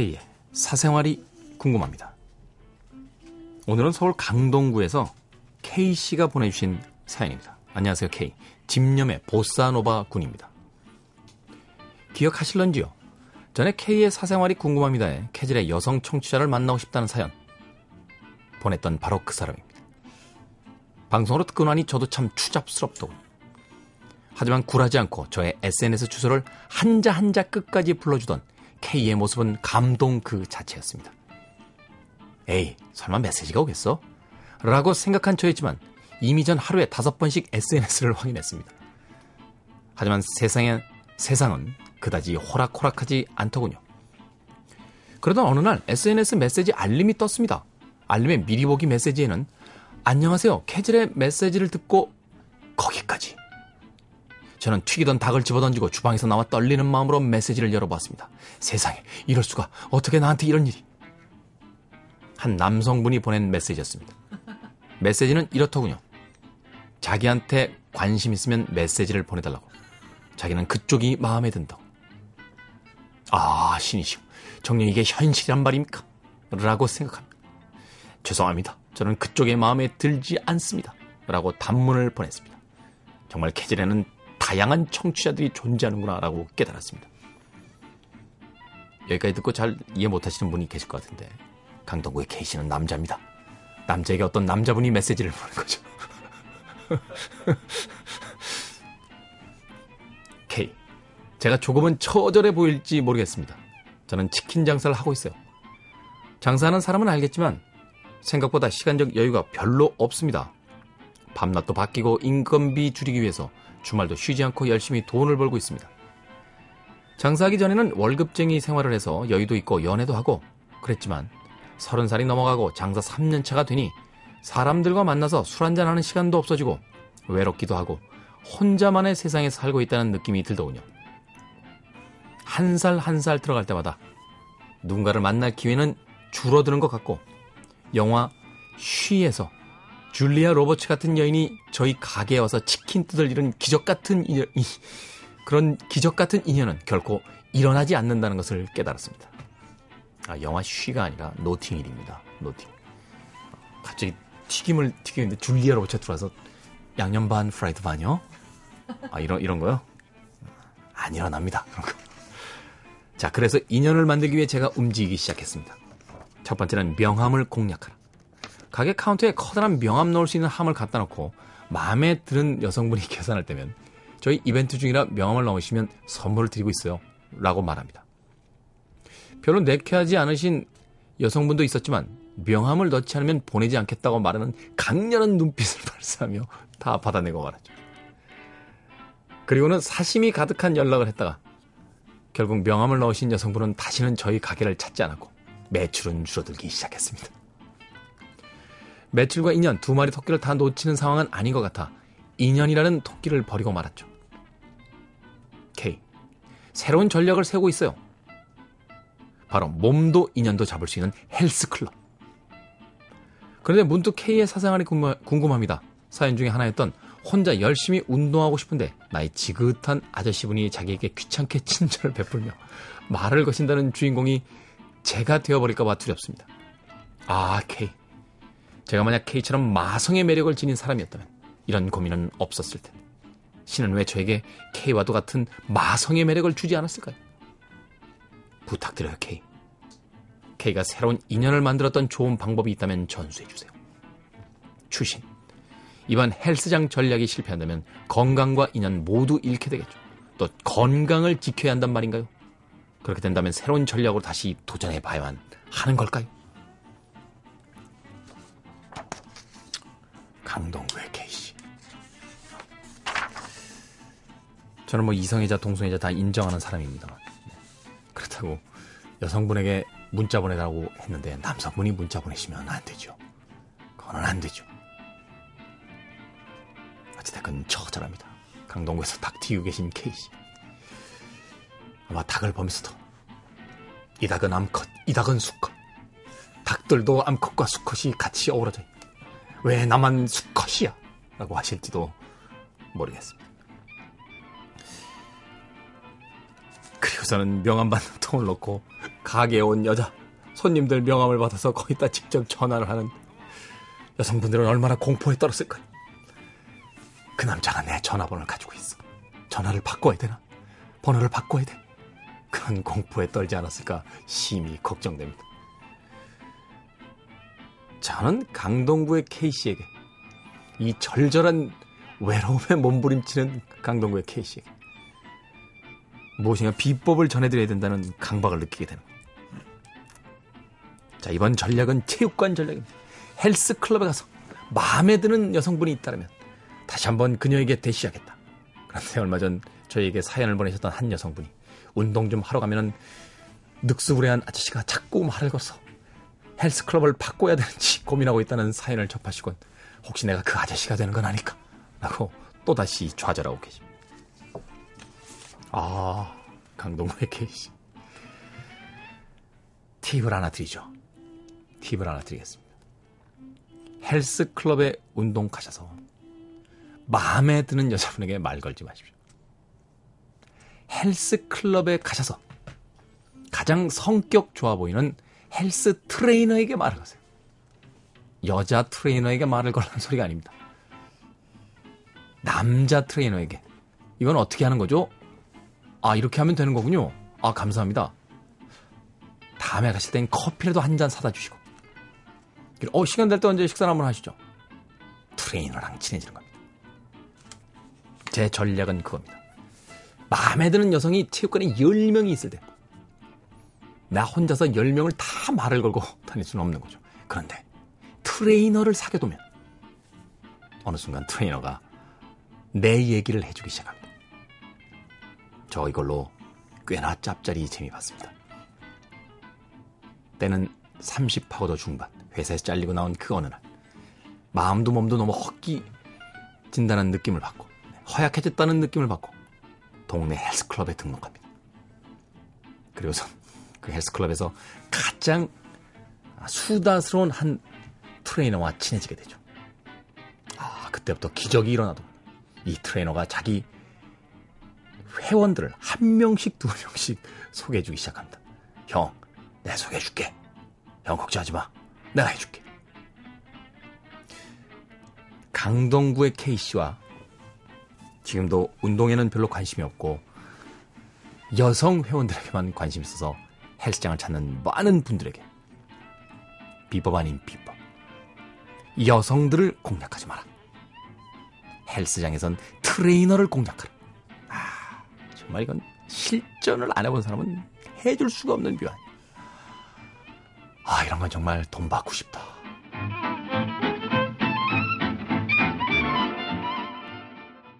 K의 사생활이 궁금합니다. 오늘은 서울 강동구에서 K씨가 보내주신 사연입니다. 안녕하세요, K. 집념의 보사노바 군입니다. 기억하실런지요? 전에 K의 사생활이 궁금합니다에 캐질의 여성 청취자를 만나고 싶다는 사연 보냈던 바로 그 사람입니다. 방송으로 듣고 나니 저도 참 추잡스럽더군요. 하지만 굴하지 않고 저의 SNS 주소를 한자 한자 끝까지 불러주던 K의 모습은 감동 그 자체였습니다. 에이, 설마 메시지가 오겠어? 라고 생각한 저였지만 이미 전 하루에 다섯 번씩 SNS를 확인했습니다. 하지만 세상에, 세상은 그다지 호락호락하지 않더군요. 그러던 어느 날 SNS 메시지 알림이 떴습니다. 알림의 미리 보기 메시지에는 안녕하세요. 캐즐의 메시지를 듣고 거기까지. 저는 튀기던 닭을 집어던지고 주방에서 나와 떨리는 마음으로 메시지를 열어봤습니다. 세상에 이럴 수가 어떻게 나한테 이런 일이. 한 남성분이 보낸 메시지였습니다. 메시지는 이렇더군요. 자기한테 관심 있으면 메시지를 보내달라고. 자기는 그쪽이 마음에 든다고. 아, 신이시오. 정녕 이게 현실이란 말입니까? 라고 생각합니다. 죄송합니다. 저는 그쪽의 마음에 들지 않습니다. 라고 단문을 보냈습니다. 정말 캐질에는 다양한 청취자들이 존재하는구나 라고 깨달았습니다. 여기까지 듣고 잘 이해 못하시는 분이 계실 것 같은데 강동구의 K씨는 남자입니다. 남자에게 어떤 남자분이 메시지를 보낸 거죠. K. 제가 조금은 처절해 보일지 모르겠습니다. 저는 치킨 장사를 하고 있어요. 장사하는 사람은 알겠지만 생각보다 시간적 여유가 별로 없습니다. 밤낮도 바뀌고 인건비 줄이기 위해서 주말도 쉬지 않고 열심히 돈을 벌고 있습니다. 장사하기 전에는 월급쟁이 생활을 해서 여유도 있고 연애도 하고 그랬지만 서른 살이 넘어가고 장사 3년 차가 되니 사람들과 만나서 술 한잔하는 시간도 없어지고 외롭기도 하고 혼자만의 세상에 살고 있다는 느낌이 들더군요. 한 살 한 살 늘어갈 때마다 누군가를 만날 기회는 줄어드는 것 같고 영화 She에서 줄리아 로버츠 같은 여인이 저희 가게에 와서 치킨 뜯을 이런 기적 같은 인연, 이, 그런 기적 같은 인연은 결코 일어나지 않는다는 것을 깨달았습니다. 아, 영화 She가 아니라 노팅힐입니다. 노팅. 갑자기 튀김을 튀기는데 줄리아 로버츠 들어와서 양념 반 프라이드 반이요? 아 이런 이런 거요? 안 일어납니다. 그런 거. 자 그래서 인연을 만들기 위해 제가 움직이기 시작했습니다. 첫 번째는 명함을 공략하라. 가게 카운터에 커다란 명함 넣을 수 있는 함을 갖다 놓고 마음에 드는 여성분이 계산할 때면 저희 이벤트 중이라 명함을 넣으시면 선물을 드리고 있어요. 라고 말합니다. 별로 내쾌하지 않으신 여성분도 있었지만 명함을 넣지 않으면 보내지 않겠다고 말하는 강렬한 눈빛을 발사하며 다 받아내고 말았죠. 그리고는 사심이 가득한 연락을 했다가 결국 명함을 넣으신 여성분은 다시는 저희 가게를 찾지 않았고 매출은 줄어들기 시작했습니다. 매출과 인연 두 마리 토끼를 다 놓치는 상황은 아닌 것 같아 인연이라는 토끼를 버리고 말았죠. K. 새로운 전략을 세우고 있어요. 바로 몸도 인연도 잡을 수 있는 헬스클럽. 그런데 문득 K의 사생활이 궁금합니다. 사연 중에 하나였던 혼자 열심히 운동하고 싶은데 나이 지긋한 아저씨분이 자기에게 귀찮게 친절을 베풀며 말을 거신다는 주인공이 제가 되어버릴까봐 두렵습니다. 아, K. 제가 만약 K처럼 마성의 매력을 지닌 사람이었다면 이런 고민은 없었을 텐데. 신은 왜 저에게 K와도 같은 마성의 매력을 주지 않았을까요? 부탁드려요, K. K가 새로운 인연을 만들었던 좋은 방법이 있다면 전수해주세요. 추신. 이번 헬스장 전략이 실패한다면 건강과 인연 모두 잃게 되겠죠. 또 건강을 지켜야 한단 말인가요? 그렇게 된다면 새로운 전략으로 다시 도전해 봐야만 하는 걸까요? 저는 뭐 이성애자, 동성애자 다 인정하는 사람입니다. 그렇다고 여성분에게 문자 보내라고 했는데 남성분이 문자 보내시면 안 되죠. 그거는 안 되죠. 어찌됐건 처절합니다. 강동구에서 닭 튀기고 계신 K씨. 아마 닭을 보면서도 이 닭은 암컷, 이 닭은 수컷. 닭들도 암컷과 수컷이 같이 어우러져 있다. 왜 나만 수컷이야? 라고 하실지도 모르겠습니다. 그리고서는 명함 받는 통을 놓고 가게에 온 여자, 손님들 명함을 받아서 거기다 직접 전화를 하는 여성분들은 얼마나 공포에 떨었을까요? 그 남자가 내 전화번호를 가지고 있어. 전화를 바꿔야 되나? 번호를 바꿔야 돼. 그런 공포에 떨지 않았을까 심히 걱정됩니다. 저는 강동구의 K씨에게 이 절절한 외로움에 몸부림치는 강동구의 K씨에게 무엇인가 비법을 전해드려야 된다는 강박을 느끼게 되는. 자, 이번 전략은 체육관 전략입니다. 헬스 클럽에 가서 마음에 드는 여성분이 있다면 다시 한번 그녀에게 대시하겠다. 그런데 얼마 전 저희에게 사연을 보내셨던 한 여성분이 운동 좀 하러 가면은 늑수부레한 아저씨가 자꾸 말을 걸어서 헬스 클럽을 바꿔야 되는지 고민하고 있다는 사연을 접하시곤 혹시 내가 그 아저씨가 되는 건 아닐까? 라고 또다시 좌절하고 계십니다. 아, 케이씨. 팁을 하나 드리죠. 팁을 하나 드리겠습니다. 헬스클럽에 운동 가셔서 마음에 드는 여자분에게 말 걸지 마십시오. 헬스클럽에 가셔서 가장 성격 좋아 보이는 헬스 트레이너에게 말을 거세요. 여자 트레이너에게 말을 걸라는 소리가 아닙니다. 남자 트레이너에게. 이건 어떻게 하는 거죠? 아, 이렇게 하면 되는 거군요. 아, 감사합니다. 다음에 가실 땐 커피라도 한 잔 사다 주시고. 어, 시간 될 때 언제 식사 한번 하시죠? 트레이너랑 친해지는 겁니다. 제 전략은 그겁니다. 마음에 드는 여성이 체육관에 10명이 있을 때, 나 혼자서 10명을 다 말을 걸고 다닐 수는 없는 거죠. 그런데 트레이너를 사귀어두면 어느 순간 트레이너가 내 얘기를 해주기 시작합니다. 저 이걸로 꽤나 짭짤이 재미 봤습니다. 때는 30하고도 중반 회사에서 잘리고 나온 그 어느 날 마음도 몸도 너무 헛기진다는 느낌을 받고 허약해졌다는 느낌을 받고 동네 헬스클럽에 등록합니다. 그리고서 그 헬스클럽에서 가장 수다스러운 한 트레이너와 친해지게 되죠. 아, 그때부터 기적이 일어나도 이 트레이너가 자기 회원들을 한 명씩 두 명씩 소개해 주기 시작합니다. 형, 내가 소개해 줄게. 형 걱정하지 마. 내가 해줄게. 강동구의 K씨와 지금도 운동에는 별로 관심이 없고 여성 회원들에게만 관심 있어서 헬스장을 찾는 많은 분들에게 비법 아닌 비법. 여성들을 공략하지 마라. 헬스장에선 트레이너를 공략하라. 아, 정말 이건 실전을 안 해본 사람은 해줄 수가 없는 묘한. 아, 이런 건 정말 돈 받고 싶다.